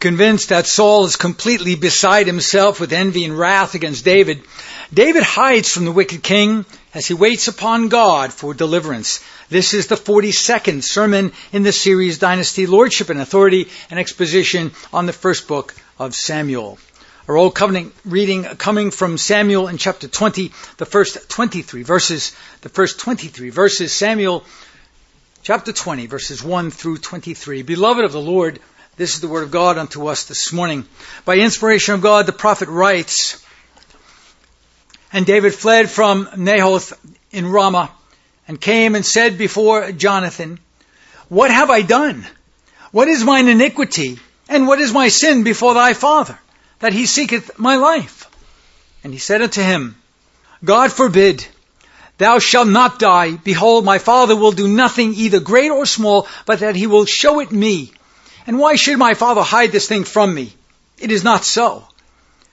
Convinced that Saul is completely beside himself with envy and wrath against David, David hides from the wicked king as he waits upon God for deliverance. This is the 42nd sermon in the series Dynasty, Lordship and Authority, an exposition on the first book of Samuel. Our Old Covenant reading coming from Samuel in chapter 20, the first 23 verses, the first 23 verses, Samuel chapter 20, verses 1 through 23. Beloved of the Lord, this is the word of God unto us this morning. By inspiration of God, the prophet writes, And David fled from Naioth in Ramah, and came and said before Jonathan, What have I done? What is mine iniquity? And what is my sin before thy father, that he seeketh my life? And he said unto him, God forbid, thou shalt not die. Behold, my father will do nothing either great or small, but that he will show it me and why should my father hide this thing from me? It is not so.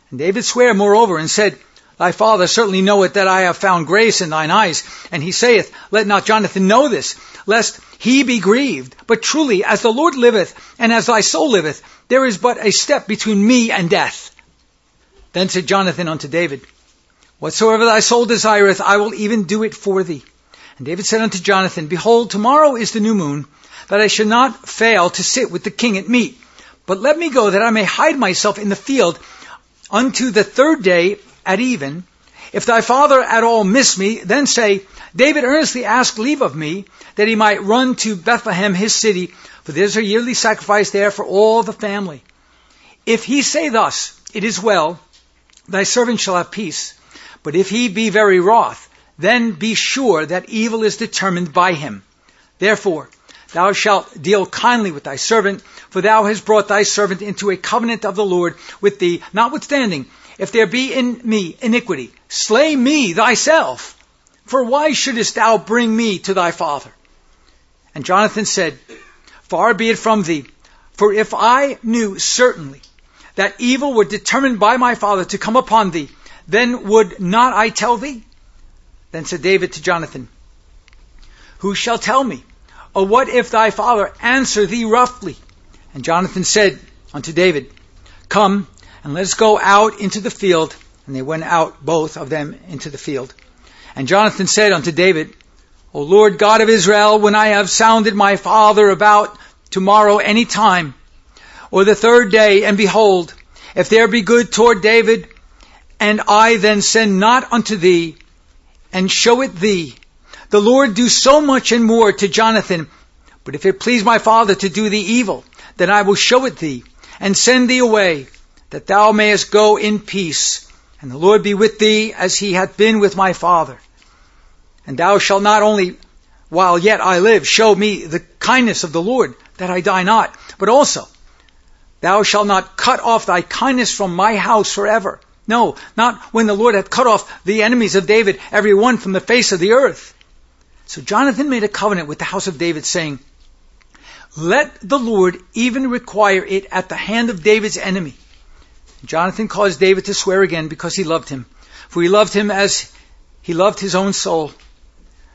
And David sware moreover and said, Thy father certainly knoweth that I have found grace in thine eyes. And he saith, Let not Jonathan know this, lest he be grieved. But truly, as the Lord liveth, and as thy soul liveth, there is but a step between me and death. Then said Jonathan unto David, Whatsoever thy soul desireth, I will even do it for thee. And David said unto Jonathan, Behold, tomorrow is the new moon, that I should not fail to sit with the king at meat. But let me go that I may hide myself in the field unto the third day at even. If thy father at all miss me, then say, David earnestly asked leave of me that he might run to Bethlehem, his city, for there is a yearly sacrifice there for all the family. If he say thus, it is well, thy servant shall have peace. But if he be very wroth, then be sure that evil is determined by him. Therefore, Thou shalt deal kindly with thy servant, for thou hast brought thy servant into a covenant of the Lord with thee. Notwithstanding, if there be in me iniquity, slay me thyself. For why shouldest thou bring me to thy father? And Jonathan said, Far be it from thee, for if I knew certainly that evil were determined by my father to come upon thee, then would not I tell thee? Then said David to Jonathan, Who shall tell me? Or what if thy father answer thee roughly? And Jonathan said unto David, Come, and let us go out into the field. And they went out, both of them, into the field. And Jonathan said unto David, O Lord God of Israel, when I have sounded my father about tomorrow any time, or the third day, and behold, if there be good toward David, and I then send not unto thee, and show it thee, the Lord do so much and more to Jonathan. But if it please my father to do thee evil, then I will show it thee, and send thee away, that thou mayest go in peace. And the Lord be with thee as he hath been with my father. And thou shalt not only, while yet I live, show me the kindness of the Lord, that I die not, but also, thou shalt not cut off thy kindness from my house forever. No, not when the Lord hath cut off the enemies of David, every one from the face of the earth. So Jonathan made a covenant with the house of David saying, let the Lord even require it at the hand of David's enemy. Jonathan caused David to swear again because he loved him, for he loved him as he loved his own soul.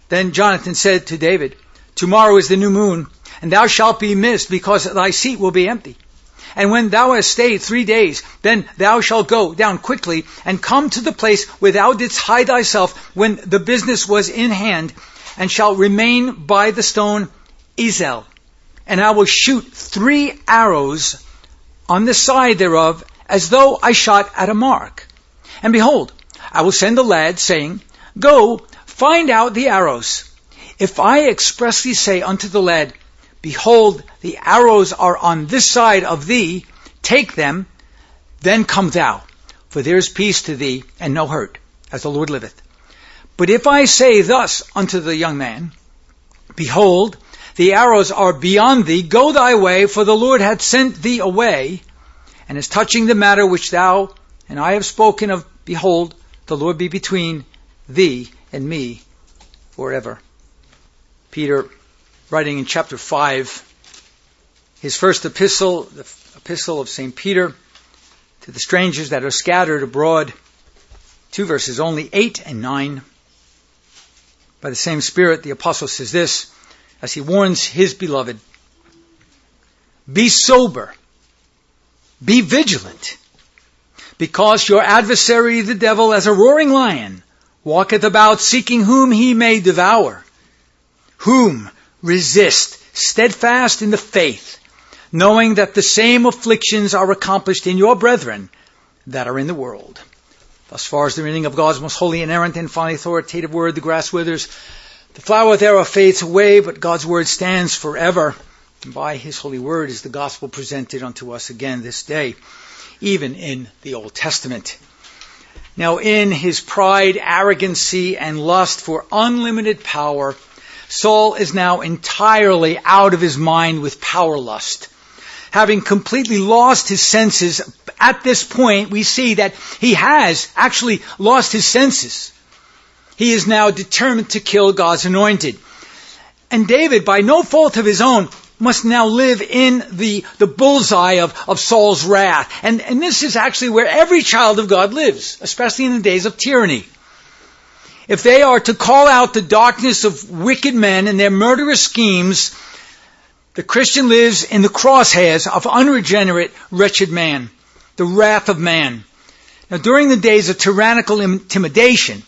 Then Jonathan said to David, Tomorrow is the new moon, and thou shalt be missed because thy seat will be empty. And when thou hast stayed three days, then thou shalt go down quickly and come to the place where thou didst hide thyself when the business was in hand, and shall remain by the stone Ezel. And I will shoot three arrows on the side thereof as though I shot at a mark. And behold, I will send a lad saying, Go, find out the arrows. If I expressly say unto the lad, Behold, the arrows are on this side of thee, take them, then come thou, for there is peace to thee and no hurt, as the Lord liveth. But if I say thus unto the young man, Behold, the arrows are beyond thee, go thy way, for the Lord hath sent thee away, and is touching the matter which thou and I have spoken of, behold, the Lord be between thee and me forever. Peter, writing in chapter 5, his first epistle, the epistle of St. Peter, to the strangers that are scattered abroad, two verses only, 8 and 9. By the same Spirit, the apostle says this as he warns his beloved Be sober, Be vigilant, because your adversary the devil as a roaring lion walketh about seeking whom he may devour. Whom resist steadfast in the faith, knowing that the same afflictions are accomplished in your brethren that are in the world. Thus far as the reading of God's most holy, inerrant, and finally authoritative word, the grass withers, the flower thereof fades away, but God's word stands forever. And by his holy word is the gospel presented unto us again this day, even in the Old Testament. Now in his pride, arrogancy, and lust for unlimited power, Saul is now entirely out of his mind with power lust. Having completely lost his senses, at this point we see that he has actually lost his senses. He is now determined to kill God's anointed. And David, by no fault of his own, must now live in the, the bullseye of, of Saul's wrath. And, and this is actually where every child of God lives, especially in the days of tyranny. If they are to call out the darkness of wicked men and their murderous schemes, the Christian lives in the crosshairs of unregenerate, wretched man, the wrath of man. Now, during the days of tyrannical intimidation,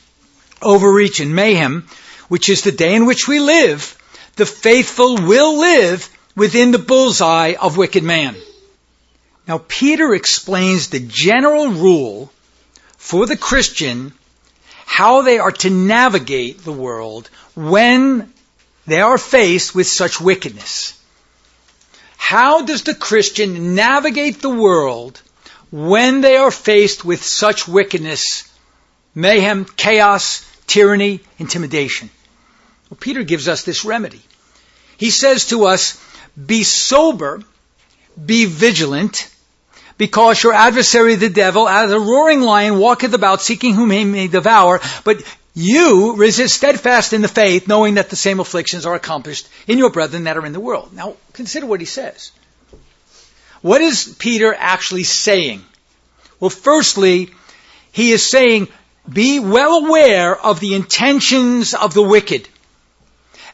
overreach, and mayhem, which is the day in which we live, the faithful will live within the bullseye of wicked man. Now, Peter explains the general rule for the Christian how they are to navigate the world when they are faced with such wickedness. How does the Christian navigate the world when they are faced with such wickedness, mayhem, chaos, tyranny, intimidation? Well, Peter gives us this remedy. He says to us, be sober, be vigilant, because your adversary the devil, as a roaring lion, walketh about seeking whom he may devour, but you resist steadfast in the faith, knowing that the same afflictions are accomplished in your brethren that are in the world. Now, consider what he says. What is Peter actually saying? Well, firstly, he is saying, be well aware of the intentions of the wicked.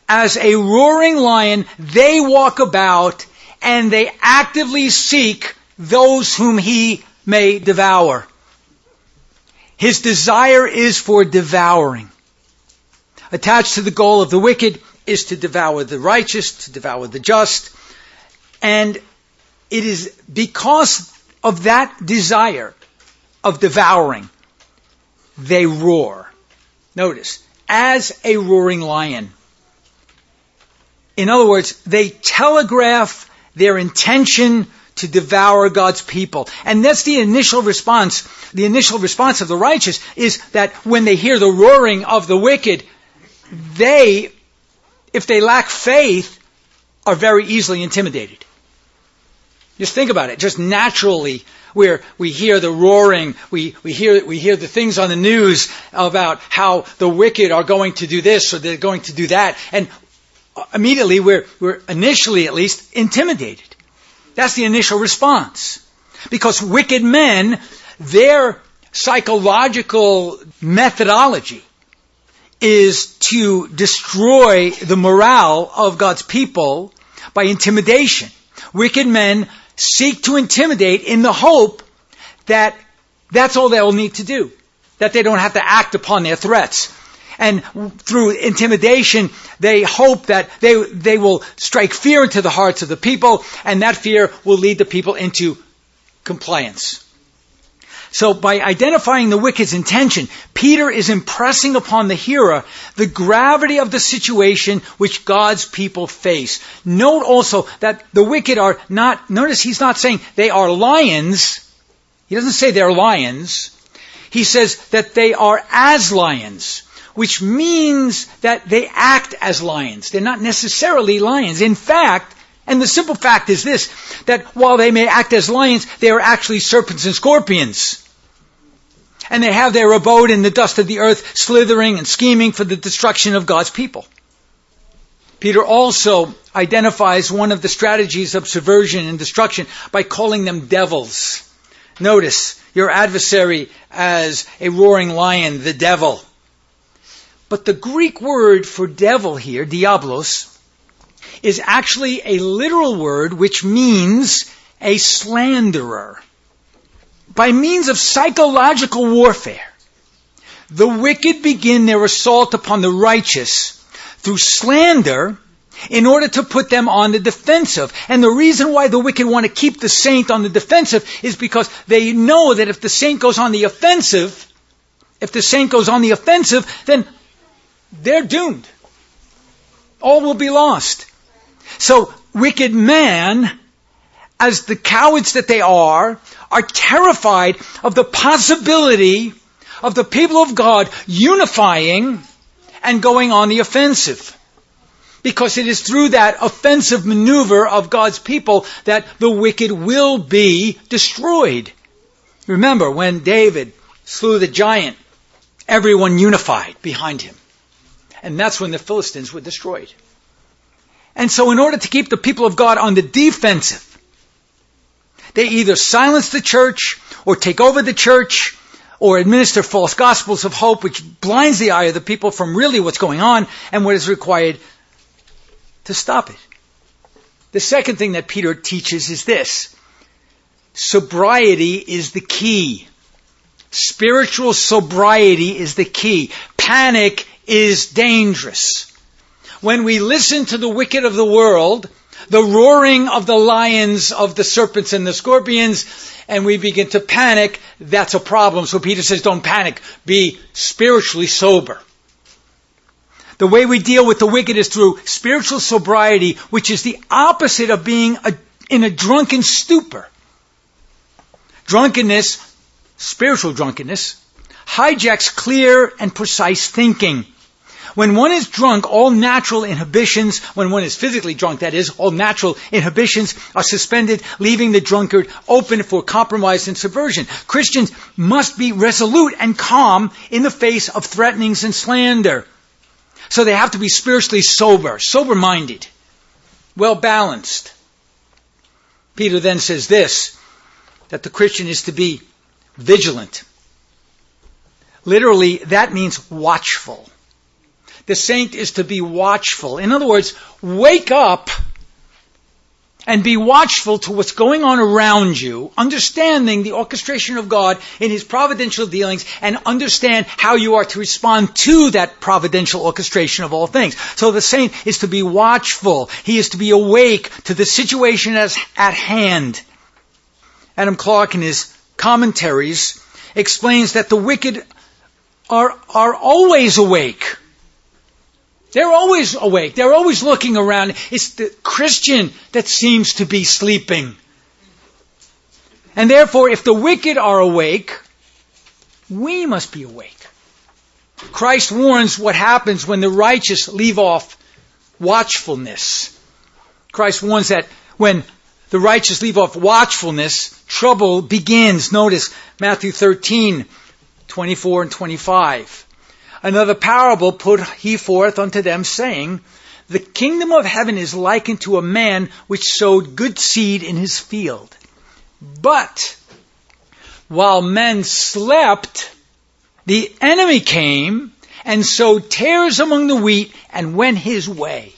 As a roaring lion, they walk about and they actively seek those whom he may devour. His desire is for devouring. Attached to the goal of the wicked is to devour the righteous, to devour the just. And it is because of that desire of devouring, they roar. Notice, as a roaring lion. In other words, they telegraph their intention to devour God's people. And that's the initial response. The initial response of the righteous is that when they hear the roaring of the wicked, they, if they lack faith, are very easily intimidated. Just think about it. Just naturally, where we hear the roaring, we, we hear we hear the things on the news about how the wicked are going to do this or they're going to do that, and immediately we're we're initially at least intimidated. That's the initial response. Because wicked men, their psychological methodology is to destroy the morale of God's people by intimidation. Wicked men seek to intimidate in the hope that that's all they'll need to do. That they don't have to act upon their threats and through intimidation, they hope that they, they will strike fear into the hearts of the people, and that fear will lead the people into compliance. So by identifying the wicked's intention, Peter is impressing upon the hearer the gravity of the situation which God's people face. Note also that the wicked are not, notice he's not saying they are lions. He doesn't say they're lions. He says that they are as lions which means that they act as lions. They're not necessarily lions. In fact, and the simple fact is this, that while they may act as lions, they are actually serpents and scorpions. And they have their abode in the dust of the earth, slithering and scheming for the destruction of God's people. Peter also identifies one of the strategies of subversion and destruction by calling them devils. Notice your adversary as a roaring lion, the devil. But the Greek word for devil here, diablos, is actually a literal word which means a slanderer. by means of psychological warfare, the wicked begin their assault upon the righteous through slander in order to put them on the defensive. And the reason why the wicked want to keep the saint on the defensive is because they know that if the saint goes on the offensive, if the saint goes on the offensive, then they're doomed. All will be lost. So wicked men, as the cowards that they are, are terrified of the possibility of the people of God unifying and going on the offensive. Because it is through that offensive maneuver of God's people that the wicked will be destroyed. Remember, when David slew the giant, everyone unified behind him. And that's when the Philistines were destroyed. And so in order to keep the people of God on the defensive, they either silence the church or take over the church or administer false gospels of hope, which blinds the eye of the people from really what's going on and what is required to stop it. The second thing that Peter teaches is this. Sobriety is the key. Spiritual sobriety is the key. Panic is dangerous. When we listen to the wicked of the world, the roaring of the lions, of the serpents and the scorpions, and we begin to panic, that's a problem. So Peter says, don't panic. Be spiritually sober. The way we deal with the wicked is through spiritual sobriety, which is the opposite of being a, in a drunken stupor. Drunkenness, spiritual drunkenness, hijacks clear and precise thinking. When one is drunk, all natural inhibitions, when one is physically drunk, that is, all natural inhibitions are suspended, leaving the drunkard open for compromise and subversion. Christians must be resolute and calm in the face of threatenings and slander. So they have to be spiritually sober, sober minded, well balanced. Peter then says this that the Christian is to be vigilant. Literally, that means watchful. The saint is to be watchful. In other words, wake up and be watchful to what's going on around you, understanding the orchestration of God in His providential dealings, and understand how you are to respond to that providential orchestration of all things. So the saint is to be watchful. He is to be awake to the situation as at hand. Adam Clarke in his commentaries explains that the wicked are, are always awake. They're always awake. They're always looking around. It's the Christian that seems to be sleeping. And therefore, if the wicked are awake, we must be awake. Christ warns what happens when the righteous leave off watchfulness. Christ warns that when the righteous leave off watchfulness, trouble begins. Notice Matthew 13, 24 and 25. Another parable put he forth unto them, saying, The kingdom of heaven is likened to a man which sowed good seed in his field. But while men slept, the enemy came and sowed tares among the wheat and went his way.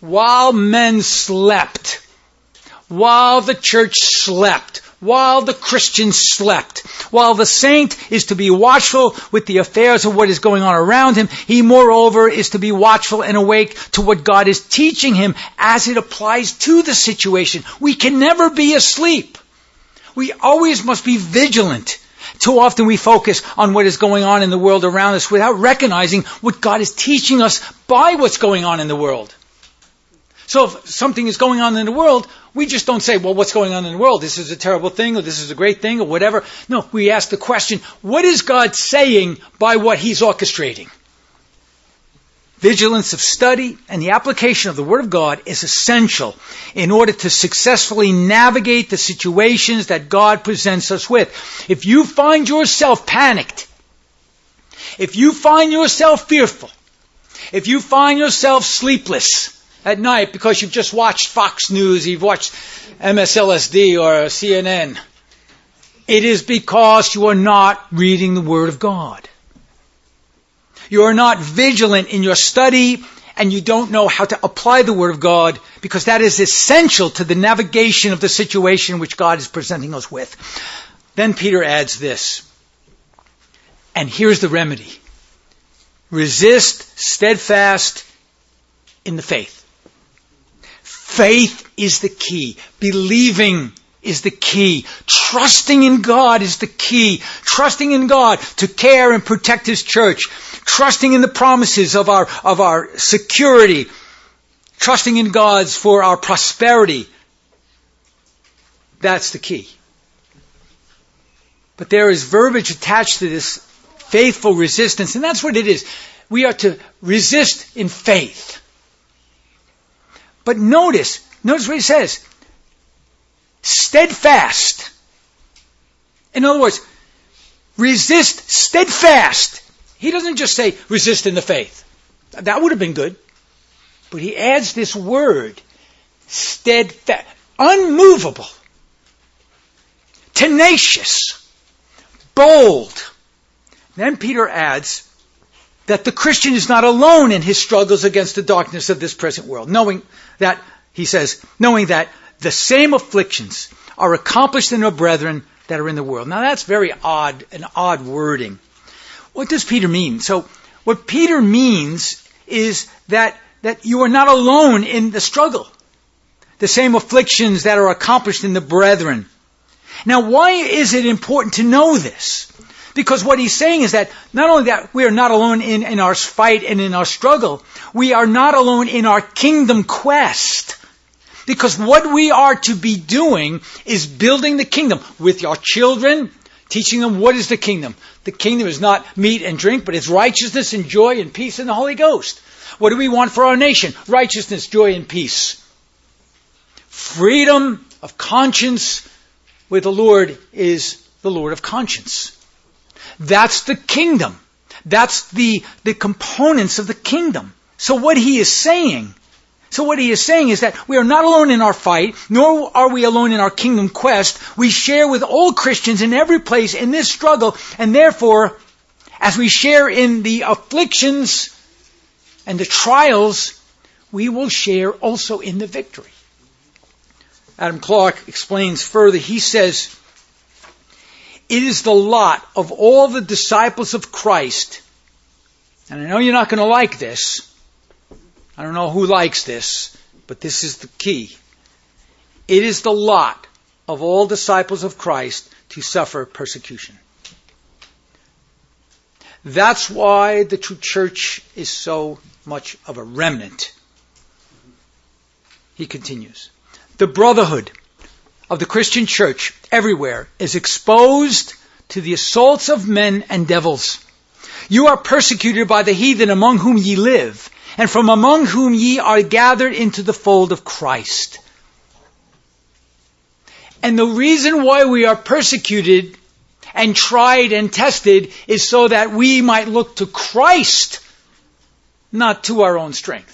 While men slept, while the church slept, while the Christian slept. While the saint is to be watchful with the affairs of what is going on around him, he moreover is to be watchful and awake to what God is teaching him as it applies to the situation. We can never be asleep. We always must be vigilant. Too often we focus on what is going on in the world around us without recognizing what God is teaching us by what's going on in the world. So if something is going on in the world, we just don't say, well, what's going on in the world? This is a terrible thing or this is a great thing or whatever. No, we ask the question, what is God saying by what He's orchestrating? Vigilance of study and the application of the Word of God is essential in order to successfully navigate the situations that God presents us with. If you find yourself panicked, if you find yourself fearful, if you find yourself sleepless, at night because you've just watched Fox News, you've watched MSLSD or CNN. It is because you are not reading the Word of God. You are not vigilant in your study and you don't know how to apply the Word of God because that is essential to the navigation of the situation which God is presenting us with. Then Peter adds this. And here's the remedy. Resist steadfast in the faith. Faith is the key. Believing is the key. Trusting in God is the key. Trusting in God to care and protect His church. Trusting in the promises of our, of our security. Trusting in God's for our prosperity. That's the key. But there is verbiage attached to this faithful resistance, and that's what it is. We are to resist in faith. But notice, notice what he says steadfast. In other words, resist steadfast. He doesn't just say resist in the faith. That would have been good. But he adds this word, steadfast, unmovable, tenacious, bold. Then Peter adds that the Christian is not alone in his struggles against the darkness of this present world, knowing that, he says, knowing that the same afflictions are accomplished in our brethren that are in the world. Now that's very odd, an odd wording. What does Peter mean? So what Peter means is that, that you are not alone in the struggle. The same afflictions that are accomplished in the brethren. Now why is it important to know this? Because what he's saying is that not only that we are not alone in, in our fight and in our struggle, we are not alone in our kingdom quest. Because what we are to be doing is building the kingdom with our children, teaching them what is the kingdom. The kingdom is not meat and drink, but it's righteousness and joy and peace in the Holy Ghost. What do we want for our nation? Righteousness, joy, and peace. Freedom of conscience with the Lord is the Lord of conscience. That's the kingdom. That's the, the components of the kingdom. So what he is saying so what he is saying is that we are not alone in our fight, nor are we alone in our kingdom quest. We share with all Christians in every place in this struggle, and therefore, as we share in the afflictions and the trials, we will share also in the victory. Adam Clarke explains further. He says, it is the lot of all the disciples of Christ, and I know you're not going to like this, I don't know who likes this, but this is the key. It is the lot of all disciples of Christ to suffer persecution. That's why the true church is so much of a remnant. He continues. The brotherhood of the Christian church everywhere is exposed to the assaults of men and devils. You are persecuted by the heathen among whom ye live, and from among whom ye are gathered into the fold of Christ. And the reason why we are persecuted and tried and tested is so that we might look to Christ, not to our own strength.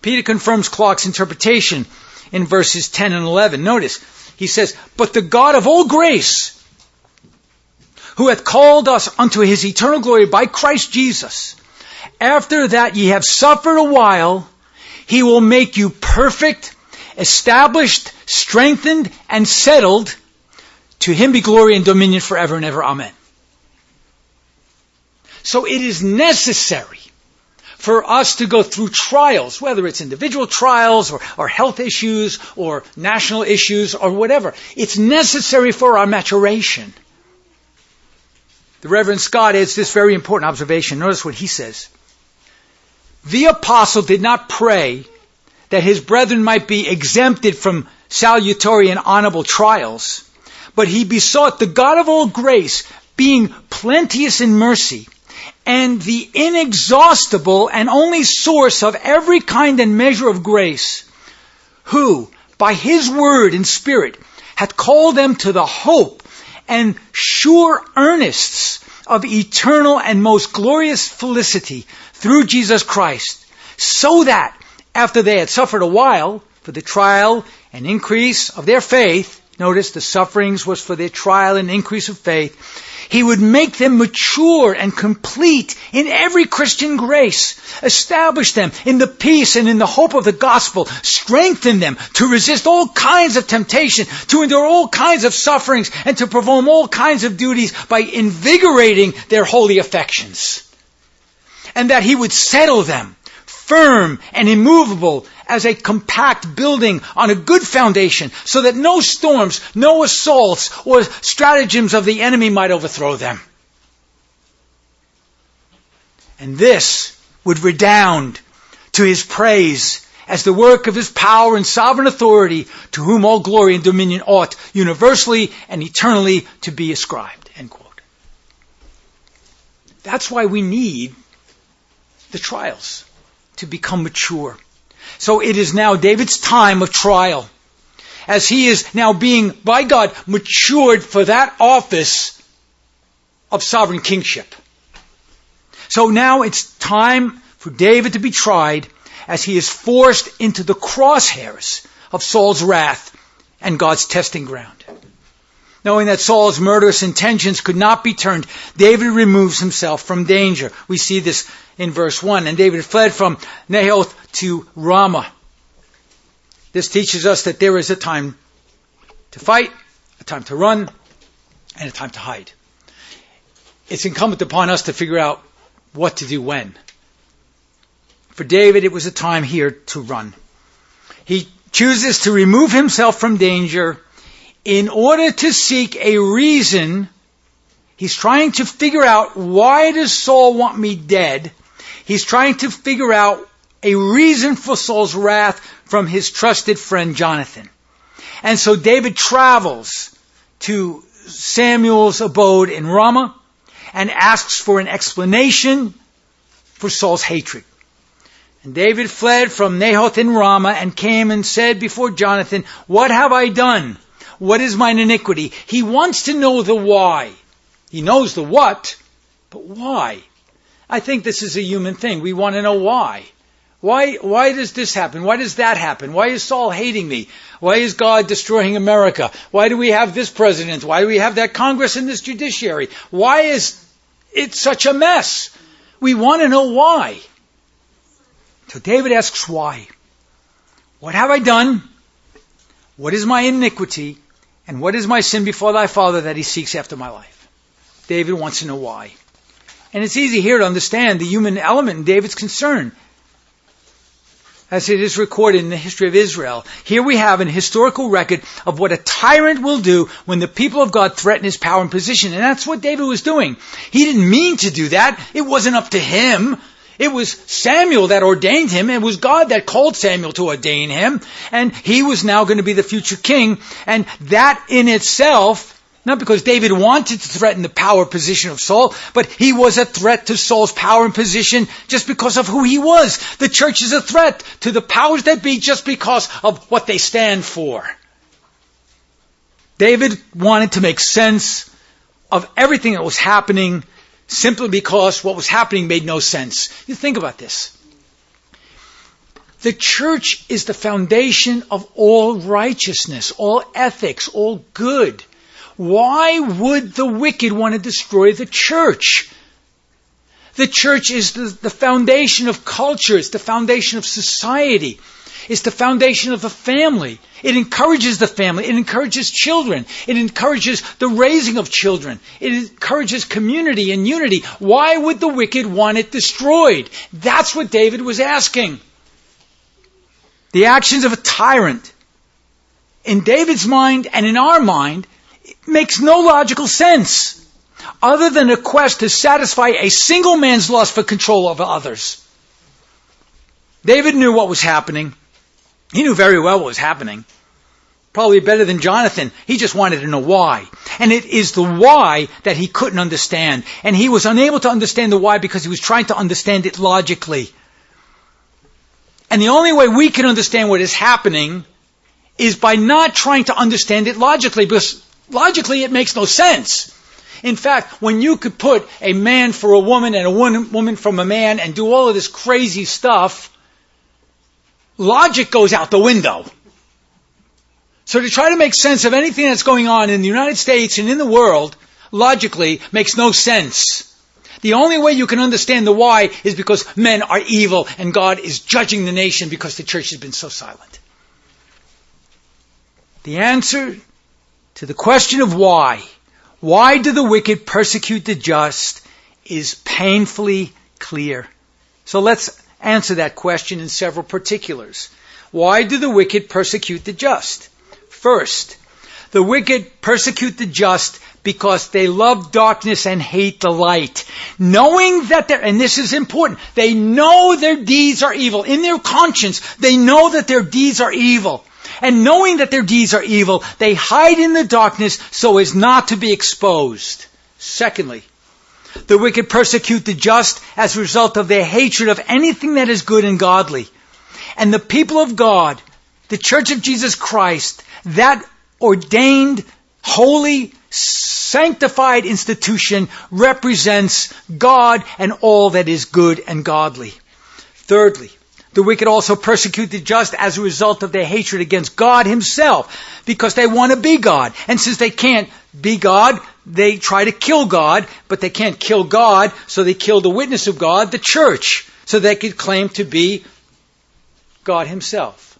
Peter confirms Clarke's interpretation in verses 10 and 11. Notice, he says, But the God of all grace, who hath called us unto his eternal glory by Christ Jesus, after that ye have suffered a while, he will make you perfect, established, strengthened, and settled. To him be glory and dominion forever and ever. Amen. So it is necessary for us to go through trials, whether it's individual trials or, or health issues or national issues or whatever. It's necessary for our maturation. The Reverend Scott adds this very important observation. Notice what he says. The apostle did not pray that his brethren might be exempted from salutary and honorable trials, but he besought the God of all grace, being plenteous in mercy, and the inexhaustible and only source of every kind and measure of grace, who, by his word and spirit, hath called them to the hope and sure earnests of eternal and most glorious felicity through Jesus Christ, so that after they had suffered a while for the trial and increase of their faith, Notice the sufferings was for their trial and increase of faith. He would make them mature and complete in every Christian grace, establish them in the peace and in the hope of the gospel, strengthen them to resist all kinds of temptation, to endure all kinds of sufferings, and to perform all kinds of duties by invigorating their holy affections. And that he would settle them firm and immovable as a compact building on a good foundation so that no storms, no assaults, or stratagems of the enemy might overthrow them. And this would redound to his praise as the work of his power and sovereign authority to whom all glory and dominion ought universally and eternally to be ascribed. End quote. That's why we need the trials to become mature. So it is now David's time of trial. As he is now being, by God, matured for that office of sovereign kingship. So now it's time for David to be tried as he is forced into the crosshairs of Saul's wrath and God's testing ground. Knowing that Saul's murderous intentions could not be turned, David removes himself from danger. We see this in verse 1. And David fled from Naioth to Ramah. This teaches us that there is a time to fight, a time to run, and a time to hide. It's incumbent upon us to figure out what to do when. For David, it was a time here to run. He chooses to remove himself from danger in order to seek a reason, he's trying to figure out why does Saul want me dead? He's trying to figure out a reason for Saul's wrath from his trusted friend Jonathan. And so David travels to Samuel's abode in Ramah and asks for an explanation for Saul's hatred. And David fled from Naioth in Ramah and came and said before Jonathan, What have I done? What is mine iniquity? He wants to know the why. He knows the what, but why? I think this is a human thing. We want to know why. Why, why does this happen? Why does that happen? Why is Saul hating me? Why is God destroying America? Why do we have this president? Why do we have that Congress and this judiciary? Why is it such a mess? We want to know why. So David asks why. What have I done? What is my iniquity? And what is my sin before thy father that he seeks after my life? David wants to know why. And it's easy here to understand the human element in David's concern. As it is recorded in the history of Israel. Here we have an historical record of what a tyrant will do when the people of God threaten his power and position. And that's what David was doing. He didn't mean to do that. It wasn't up to him. It was Samuel that ordained him. It was God that called Samuel to ordain him. And he was now going to be the future king. And that in itself, not because David wanted to threaten the power position of Saul, but he was a threat to Saul's power and position just because of who he was. The church is a threat to the powers that be just because of what they stand for. David wanted to make sense of everything that was happening simply because what was happening made no sense. You think about this. The church is the foundation of all righteousness, all ethics, all good. Why would the wicked want to destroy the church? The church is the, the foundation of culture, it's the foundation of society. It's the foundation of the family. It encourages the family. It encourages children. It encourages the raising of children. It encourages community and unity. Why would the wicked want it destroyed? That's what David was asking. The actions of a tyrant, in David's mind and in our mind, makes no logical sense other than a quest to satisfy a single man's lust for control over others. David knew what was happening. He knew very well what was happening. Probably better than Jonathan. He just wanted to know why. And it is the why that he couldn't understand. And he was unable to understand the why because he was trying to understand it logically. And the only way we can understand what is happening is by not trying to understand it logically because logically it makes no sense. In fact, when you could put a man for a woman and a woman from a man and do all of this crazy stuff, logic goes out the window. So to try to make sense of anything that's going on in the United States and in the world, logically, makes no sense. The only way you can understand the why is because men are evil and God is judging the nation because the church has been so silent. The answer to the question of why, why do the wicked persecute the just, is painfully clear. So let's answer that question in several particulars. Why do the wicked persecute the just? First, the wicked persecute the just because they love darkness and hate the light. Knowing that they're, and this is important, they know their deeds are evil. In their conscience, they know that their deeds are evil. And knowing that their deeds are evil, they hide in the darkness so as not to be exposed. Secondly, the wicked persecute the just as a result of their hatred of anything that is good and godly. And the people of God, the Church of Jesus Christ, that ordained, holy, sanctified institution represents God and all that is good and godly. Thirdly, the wicked also persecute the just as a result of their hatred against God himself because they want to be God. And since they can't be God, they try to kill God, but they can't kill God, so they kill the witness of God, the church, so they could claim to be God himself.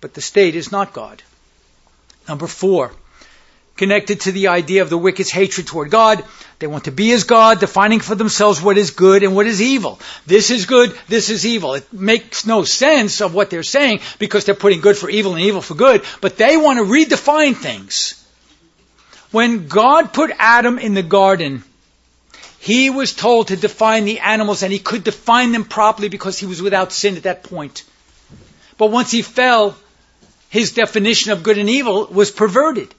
But the state is not God. Number four, connected to the idea of the wicked's hatred toward God, they want to be as God, defining for themselves what is good and what is evil. This is good, this is evil. It makes no sense of what they're saying because they're putting good for evil and evil for good, but they want to redefine things. When God put Adam in the garden, he was told to define the animals and he could define them properly because he was without sin at that point. But once he fell, his definition of good and evil was perverted.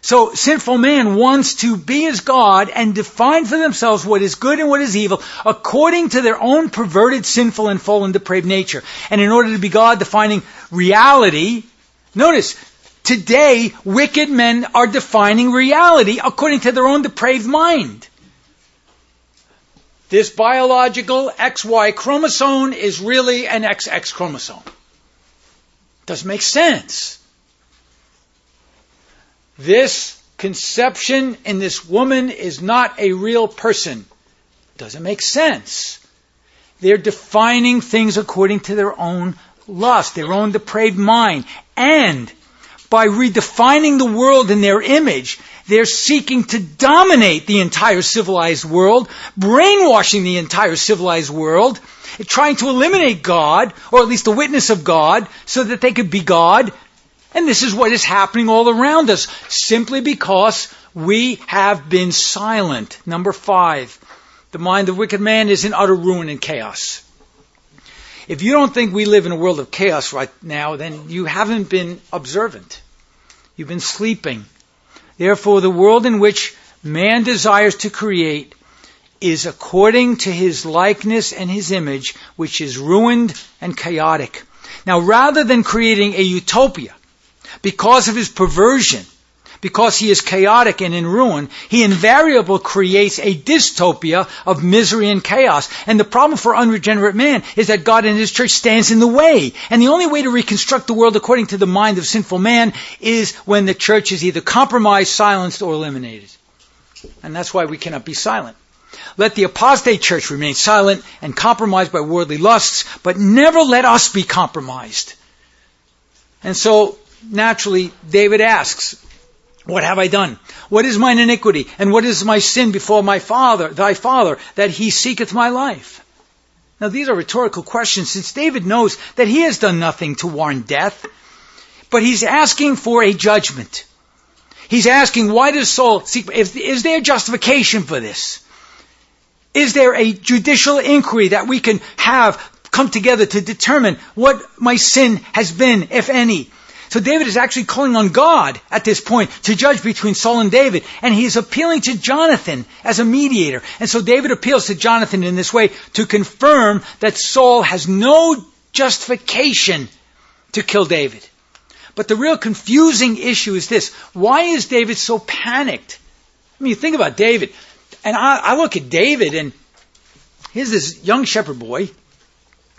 So sinful man wants to be as God and define for themselves what is good and what is evil according to their own perverted, sinful, and fallen, depraved nature. And in order to be God defining reality, notice, today wicked men are defining reality according to their own depraved mind. This biological XY chromosome is really an XX chromosome. Doesn't make sense. This conception in this woman is not a real person. Doesn't make sense. They're defining things according to their own lust, their own depraved mind. And by redefining the world in their image, they're seeking to dominate the entire civilized world, brainwashing the entire civilized world, trying to eliminate God, or at least the witness of God, so that they could be God. And this is what is happening all around us, simply because we have been silent. Number five, the mind of wicked man is in utter ruin and chaos. If you don't think we live in a world of chaos right now, then you haven't been observant. You've been sleeping. Therefore, the world in which man desires to create is according to his likeness and his image, which is ruined and chaotic. Now, rather than creating a utopia, because of his perversion, because he is chaotic and in ruin, he invariably creates a dystopia of misery and chaos. And the problem for unregenerate man is that God and his church stands in the way. And the only way to reconstruct the world according to the mind of sinful man is when the church is either compromised, silenced, or eliminated. And that's why we cannot be silent. Let the apostate church remain silent and compromised by worldly lusts, but never let us be compromised. And so, naturally, David asks, what have I done? What is mine iniquity? And what is my sin before my father, thy father, that he seeketh my life? Now these are rhetorical questions since David knows that he has done nothing to warrant death, but he's asking for a judgment. He's asking, why does Saul seek, is, is there justification for this? Is there a judicial inquiry that we can have come together to determine what my sin has been, if any? So David is actually calling on God at this point to judge between Saul and David, and he is appealing to Jonathan as a mediator. And so David appeals to Jonathan in this way to confirm that Saul has no justification to kill David. But the real confusing issue is this. Why is David so panicked? I mean, you think about David, and I, I look at David, and here's this young shepherd boy,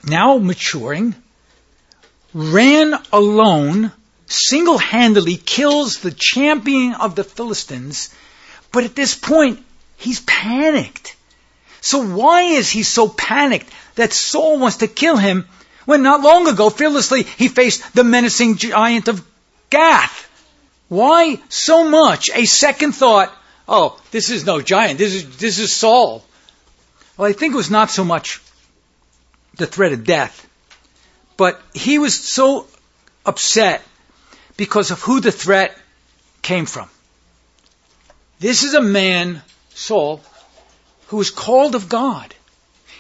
now maturing, ran alone single-handedly kills the champion of the Philistines, but at this point, he's panicked. So why is he so panicked that Saul wants to kill him when not long ago, fearlessly, he faced the menacing giant of Gath? Why so much a second thought, oh, this is no giant, this is, this is Saul. Well, I think it was not so much the threat of death, but he was so upset because of who the threat came from. This is a man, Saul, who was called of God.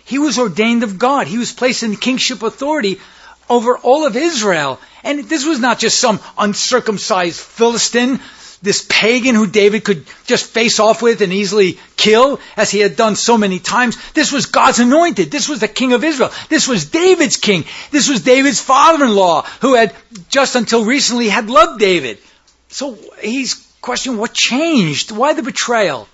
He was ordained of God. He was placed in kingship authority over all of Israel. And this was not just some uncircumcised Philistine, this pagan who David could just face off with and easily kill, as he had done so many times. This was God's anointed. This was the king of Israel. This was David's king. This was David's father-in-law, who had just until recently had loved David. So he's questioning what changed? Why the betrayal?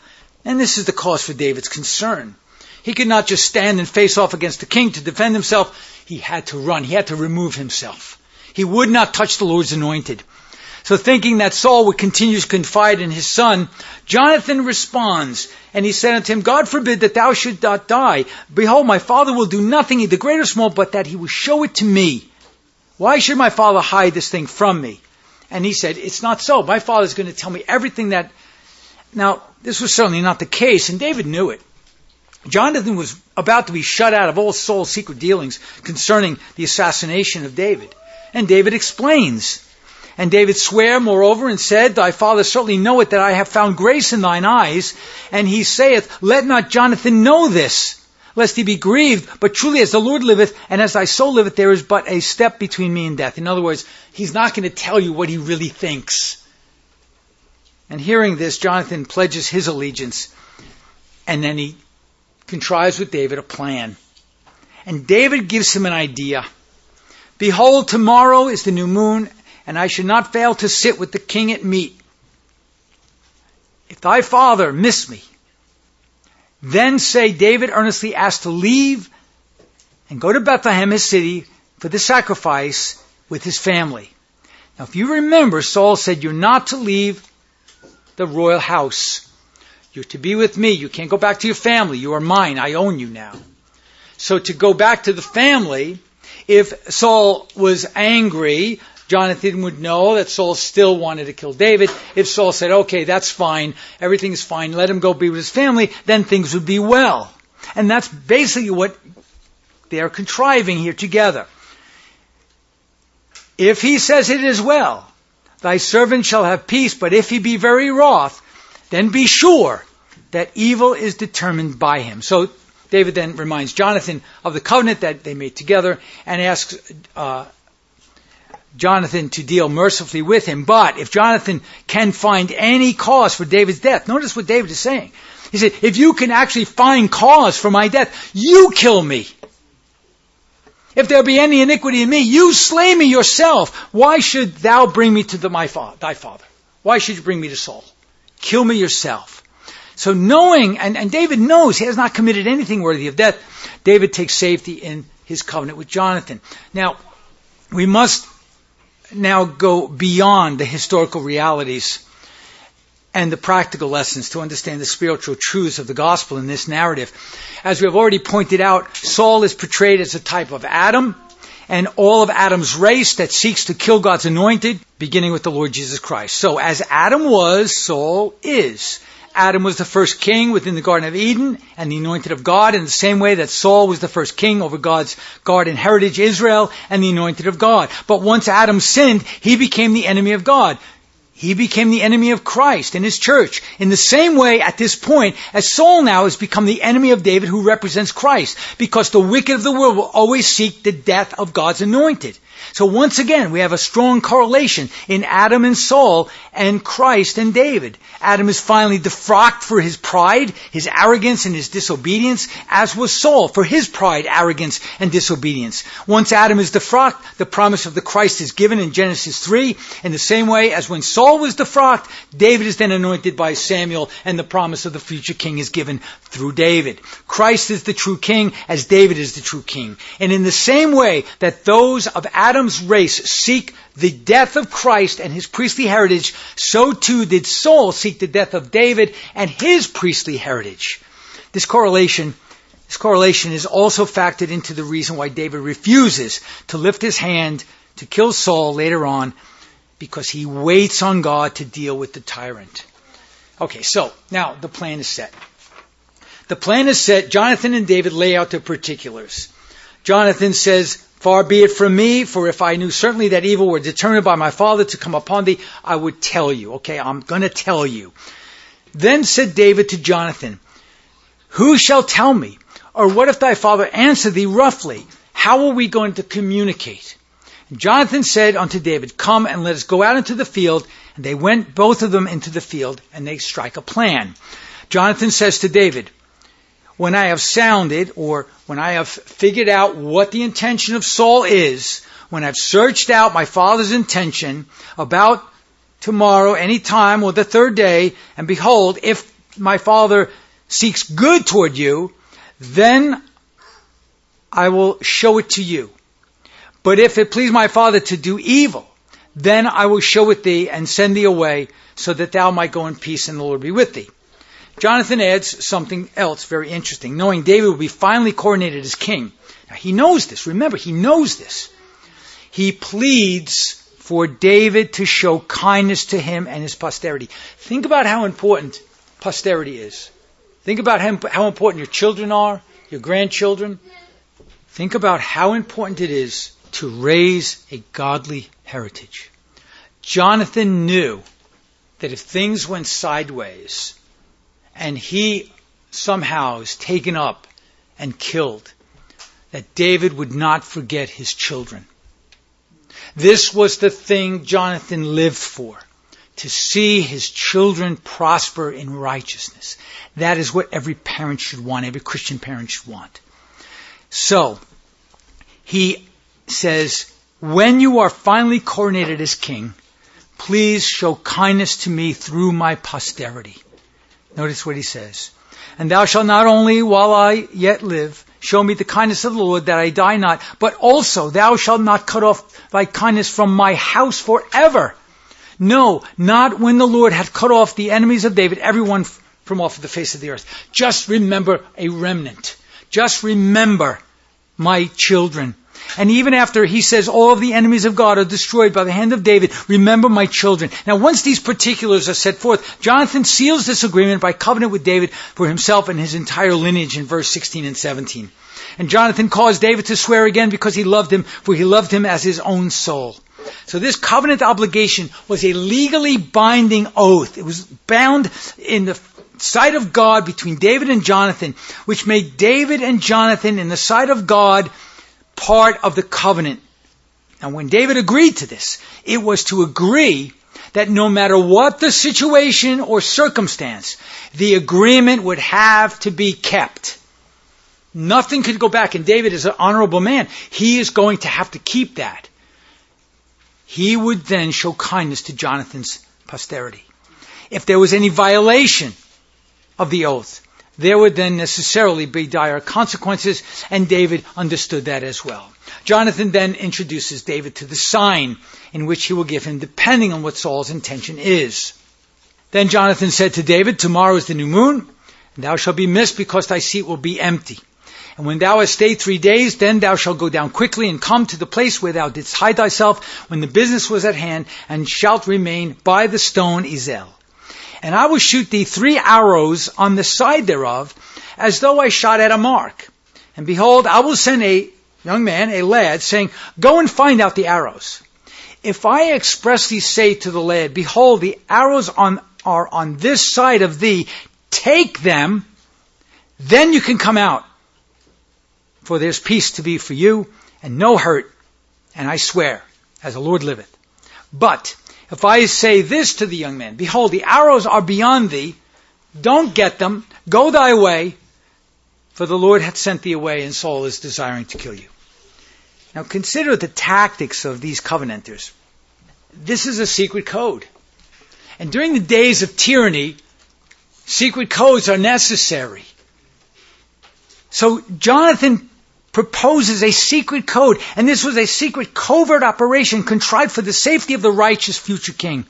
And this is the cause for David's concern. He could not just stand and face off against the king to defend himself. He had to run. He had to remove himself. He would not touch the Lord's anointed. So thinking that Saul would continue to confide in his son, Jonathan responds, and he said unto him, God forbid that thou should not die. Behold, my father will do nothing, either great or small, but that he will show it to me. Why should my father hide this thing from me? And he said, it's not so. My father is going to tell me everything that... Now, this was certainly not the case, and David knew it. Jonathan was about to be shut out of all Saul's secret dealings concerning the assassination of David. And David explains. And David sware moreover and said, Thy father certainly knoweth that I have found grace in thine eyes. And he saith, Let not Jonathan know this, lest he be grieved. But truly as the Lord liveth, and as thy soul liveth, there is but a step between me and death. In other words, he's not going to tell you what he really thinks. And hearing this, Jonathan pledges his allegiance. And then he contrives with David a plan. And David gives him an idea. Behold, tomorrow is the new moon, and I should not fail to sit with the king at meat. If thy father miss me, then say David earnestly asked to leave and go to Bethlehem, his city, for the sacrifice with his family. Now, if you remember, Saul said, You're not to leave the royal house. You're to be with me. You can't go back to your family. You are mine. I own you now. So to go back to the family, if Saul was angry, Jonathan would know that Saul still wanted to kill David. If Saul said, okay, that's fine, everything is fine, let him go be with his family, then things would be well. And that's basically what they're contriving here together. If he says it is well, thy servant shall have peace, but if he be very wroth, then be sure that evil is determined by him. So David then reminds Jonathan of the covenant that they made together and asks uh, Jonathan to deal mercifully with him. But if Jonathan can find any cause for David's death, notice what David is saying. He said, if you can actually find cause for my death, you kill me. If there be any iniquity in me, you slay me yourself. Why should thou bring me to the, my fa- thy father? Why should you bring me to Saul? Kill me yourself. So knowing, and, and David knows he has not committed anything worthy of death, David takes safety in his covenant with Jonathan. Now, we must now go beyond the historical realities and the practical lessons to understand the spiritual truths of the gospel in this narrative. As we have already pointed out, Saul is portrayed as a type of Adam and all of Adam's race that seeks to kill God's anointed, beginning with the Lord Jesus Christ. So as Adam was, Saul is. Adam was the first king within the Garden of Eden and the anointed of God in the same way that Saul was the first king over God's garden heritage, Israel, and the anointed of God. But once Adam sinned, he became the enemy of God. He became the enemy of Christ and his church. In the same way, at this point, as Saul now has become the enemy of David who represents Christ, because the wicked of the world will always seek the death of God's anointed. So once again, we have a strong correlation in Adam and Saul and Christ and David. Adam is finally defrocked for his pride, his arrogance, and his disobedience, as was Saul for his pride, arrogance, and disobedience. Once Adam is defrocked, the promise of the Christ is given in Genesis 3, in the same way as when Saul was defrocked, David is then anointed by Samuel, and the promise of the future king is given through David. Christ is the true king, as David is the true king. And in the same way that those of Adam Adam's race seek the death of Christ and his priestly heritage, so too did Saul seek the death of David and his priestly heritage. This correlation, this correlation is also factored into the reason why David refuses to lift his hand to kill Saul later on, because he waits on God to deal with the tyrant. Okay, so now the plan is set. The plan is set. Jonathan and David lay out the particulars. Jonathan says, Far be it from me, for if I knew certainly that evil were determined by my father to come upon thee, I would tell you. Okay, I'm going to tell you. Then said David to Jonathan, Who shall tell me? Or what if thy father answer thee roughly? How are we going to communicate? And Jonathan said unto David, Come and let us go out into the field. And they went both of them into the field, and they strike a plan. Jonathan says to David, when I have sounded or when I have figured out what the intention of Saul is, when I've searched out my father's intention about tomorrow, any time, or the third day, and behold, if my father seeks good toward you, then I will show it to you. But if it please my father to do evil, then I will show it thee and send thee away so that thou might go in peace and the Lord be with thee. Jonathan adds something else very interesting, knowing David will be finally coronated as king. Now, he knows this. Remember, he knows this. He pleads for David to show kindness to him and his posterity. Think about how important posterity is. Think about how important your children are, your grandchildren. Think about how important it is to raise a godly heritage. Jonathan knew that if things went sideways, and he somehow is taken up and killed, that David would not forget his children. This was the thing Jonathan lived for, to see his children prosper in righteousness. That is what every parent should want, every Christian parent should want. So, he says, when you are finally coronated as king, please show kindness to me through my posterity. Notice what he says. And thou shalt not only while I yet live show me the kindness of the Lord that I die not, but also thou shalt not cut off thy kindness from my house forever. No, not when the Lord hath cut off the enemies of David, everyone from off of the face of the earth. Just remember a remnant. Just remember my children. And even after he says all of the enemies of God are destroyed by the hand of David, remember my children. Now once these particulars are set forth, Jonathan seals this agreement by covenant with David for himself and his entire lineage in verse 16 and 17. And Jonathan caused David to swear again because he loved him, for he loved him as his own soul. So this covenant obligation was a legally binding oath. It was bound in the sight of God between David and Jonathan, which made David and Jonathan in the sight of God part of the covenant. And when David agreed to this, it was to agree that no matter what the situation or circumstance, the agreement would have to be kept. Nothing could go back, and David is an honorable man. He is going to have to keep that. He would then show kindness to Jonathan's posterity. If there was any violation of the oath, there would then necessarily be dire consequences, and David understood that as well. Jonathan then introduces David to the sign in which he will give him depending on what Saul's intention is. Then Jonathan said to David, Tomorrow is the new moon, and thou shalt be missed because thy seat will be empty. And when thou hast stayed three days, then thou shalt go down quickly and come to the place where thou didst hide thyself when the business was at hand, and shalt remain by the stone Ezel and I will shoot thee three arrows on the side thereof, as though I shot at a mark. And behold, I will send a young man, a lad, saying, Go and find out the arrows. If I expressly say to the lad, Behold, the arrows on, are on this side of thee, take them, then you can come out. For there's peace to be for you, and no hurt, and I swear, as the Lord liveth. But if I say this to the young man, behold, the arrows are beyond thee, don't get them, go thy way, for the Lord hath sent thee away, and Saul is desiring to kill you. Now consider the tactics of these covenanters. This is a secret code. And during the days of tyranny, secret codes are necessary. So Jonathan proposes a secret code, and this was a secret covert operation contrived for the safety of the righteous future king.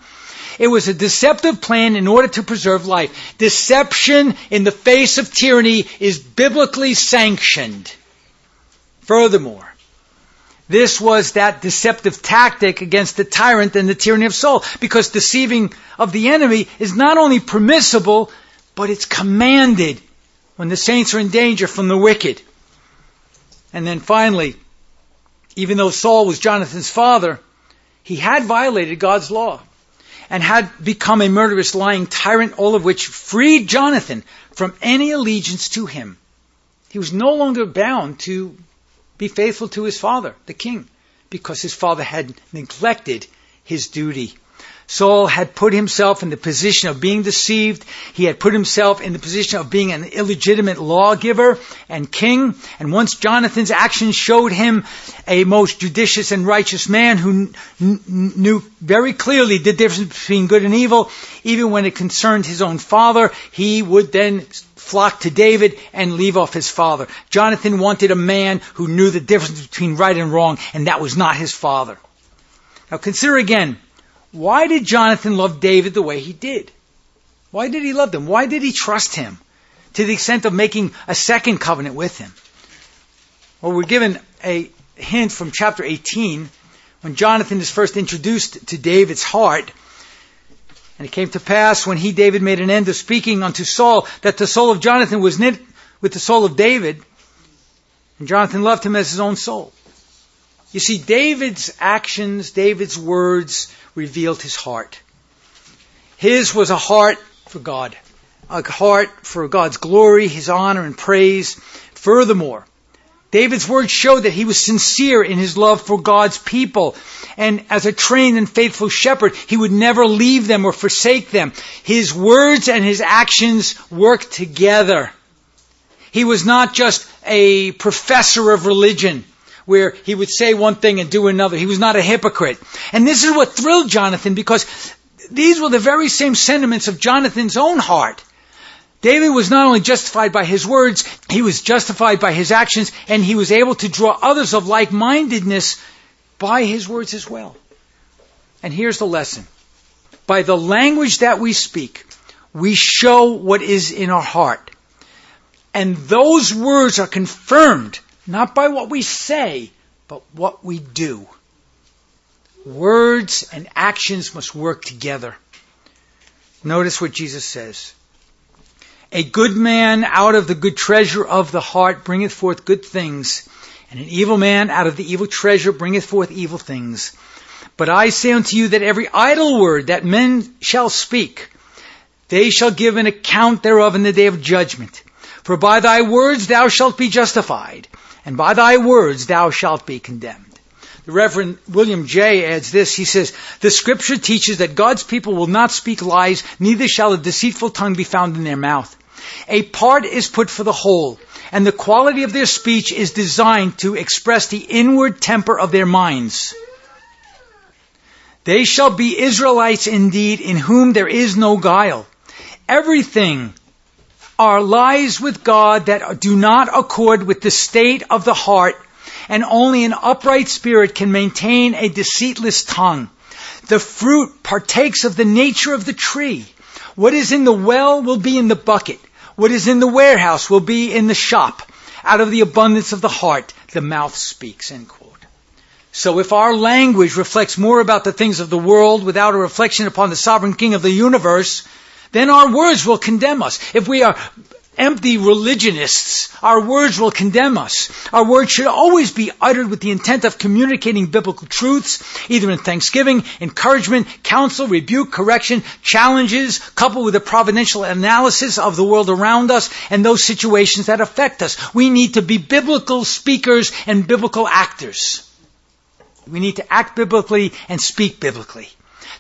It was a deceptive plan in order to preserve life. Deception in the face of tyranny is biblically sanctioned. Furthermore, this was that deceptive tactic against the tyrant and the tyranny of Saul, because deceiving of the enemy is not only permissible, but it's commanded when the saints are in danger from the wicked. And then finally, even though Saul was Jonathan's father, he had violated God's law and had become a murderous, lying tyrant, all of which freed Jonathan from any allegiance to him. He was no longer bound to be faithful to his father, the king, because his father had neglected his duty. Saul had put himself in the position of being deceived. He had put himself in the position of being an illegitimate lawgiver and king. And once Jonathan's actions showed him a most judicious and righteous man who kn- knew very clearly the difference between good and evil, even when it concerned his own father, he would then flock to David and leave off his father. Jonathan wanted a man who knew the difference between right and wrong, and that was not his father. Now consider again, why did Jonathan love David the way he did? Why did he love him? Why did he trust him to the extent of making a second covenant with him? Well, we're given a hint from chapter 18 when Jonathan is first introduced to David's heart and it came to pass when he, David, made an end of speaking unto Saul, that the soul of Jonathan was knit with the soul of David, and Jonathan loved him as his own soul. You see, David's actions, David's words revealed his heart. His was a heart for God, a heart for God's glory, His honor and praise. Furthermore, David's words show that he was sincere in his love for God's people. And as a trained and faithful shepherd, he would never leave them or forsake them. His words and his actions worked together. He was not just a professor of religion where he would say one thing and do another. He was not a hypocrite. And this is what thrilled Jonathan because these were the very same sentiments of Jonathan's own heart. David was not only justified by his words, he was justified by his actions, and he was able to draw others of like-mindedness by his words as well. And here's the lesson. By the language that we speak, we show what is in our heart. And those words are confirmed not by what we say, but what we do. Words and actions must work together. Notice what Jesus says. A good man out of the good treasure of the heart bringeth forth good things, and an evil man out of the evil treasure bringeth forth evil things. But I say unto you that every idle word that men shall speak, they shall give an account thereof in the day of judgment. For by thy words thou shalt be justified, and by thy words thou shalt be condemned. The Reverend William Jay adds this. He says, The scripture teaches that God's people will not speak lies, neither shall a deceitful tongue be found in their mouth. A part is put for the whole, and the quality of their speech is designed to express the inward temper of their minds. They shall be Israelites indeed, in whom there is no guile. Everything are lies with God that do not accord with the state of the heart, and only an upright spirit can maintain a deceitless tongue. The fruit partakes of the nature of the tree. What is in the well will be in the bucket. What is in the warehouse will be in the shop. Out of the abundance of the heart, the mouth speaks. End quote. So if our language reflects more about the things of the world without a reflection upon the sovereign king of the universe, then our words will condemn us. If we are empty religionists, our words will condemn us. Our words should always be uttered with the intent of communicating biblical truths, either in thanksgiving, encouragement, counsel, rebuke, correction, challenges, coupled with a providential analysis of the world around us and those situations that affect us. We need to be biblical speakers and biblical actors. We need to act biblically and speak biblically.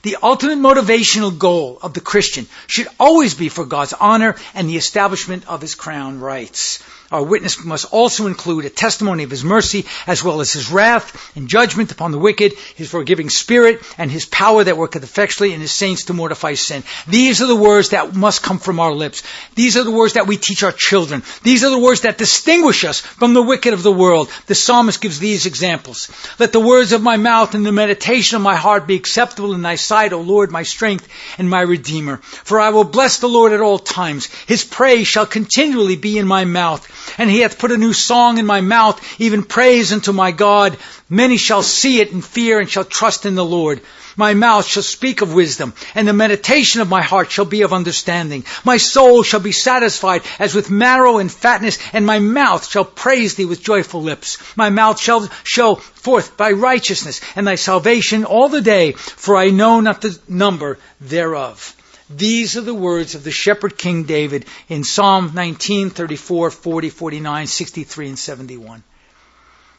The ultimate motivational goal of the Christian should always be for God's honor and the establishment of his crown rights. Our witness must also include a testimony of his mercy as well as his wrath and judgment upon the wicked, his forgiving spirit, and his power that worketh effectually in his saints to mortify sin. These are the words that must come from our lips. These are the words that we teach our children. These are the words that distinguish us from the wicked of the world. The psalmist gives these examples. Let the words of my mouth and the meditation of my heart be acceptable in thy sight, O Lord, my strength and my redeemer. For I will bless the Lord at all times. His praise shall continually be in my mouth. And he hath put a new song in my mouth, even praise unto my God. Many shall see it and fear and shall trust in the Lord. My mouth shall speak of wisdom, and the meditation of my heart shall be of understanding. My soul shall be satisfied as with marrow and fatness, and my mouth shall praise thee with joyful lips. My mouth shall show forth thy righteousness and thy salvation all the day, for I know not the number thereof. These are the words of the shepherd king David in Psalm 19, 34, 40, 49, 63, and 71.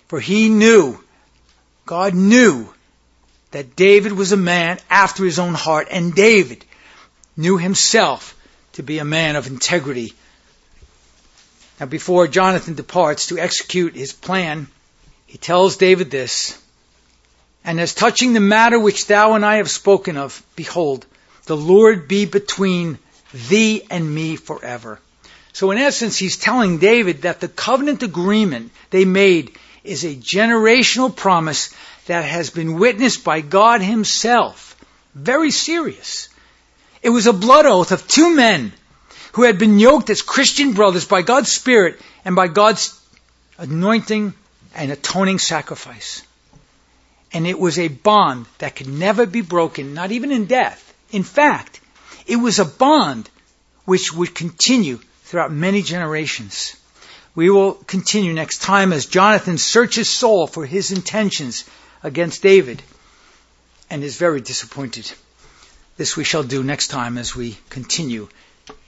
For he knew, God knew that David was a man after his own heart, and David knew himself to be a man of integrity. Now, before Jonathan departs to execute his plan, he tells David this And as touching the matter which thou and I have spoken of, behold, the Lord be between thee and me forever. So, in essence, he's telling David that the covenant agreement they made is a generational promise that has been witnessed by God Himself. Very serious. It was a blood oath of two men who had been yoked as Christian brothers by God's Spirit and by God's anointing and atoning sacrifice. And it was a bond that could never be broken, not even in death. In fact, it was a bond which would continue throughout many generations. We will continue next time as Jonathan searches Saul for his intentions against David and is very disappointed. This we shall do next time as we continue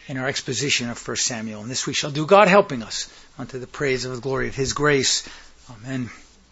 in our exposition of 1 Samuel. And this we shall do, God helping us, unto the praise of the glory of His grace. Amen.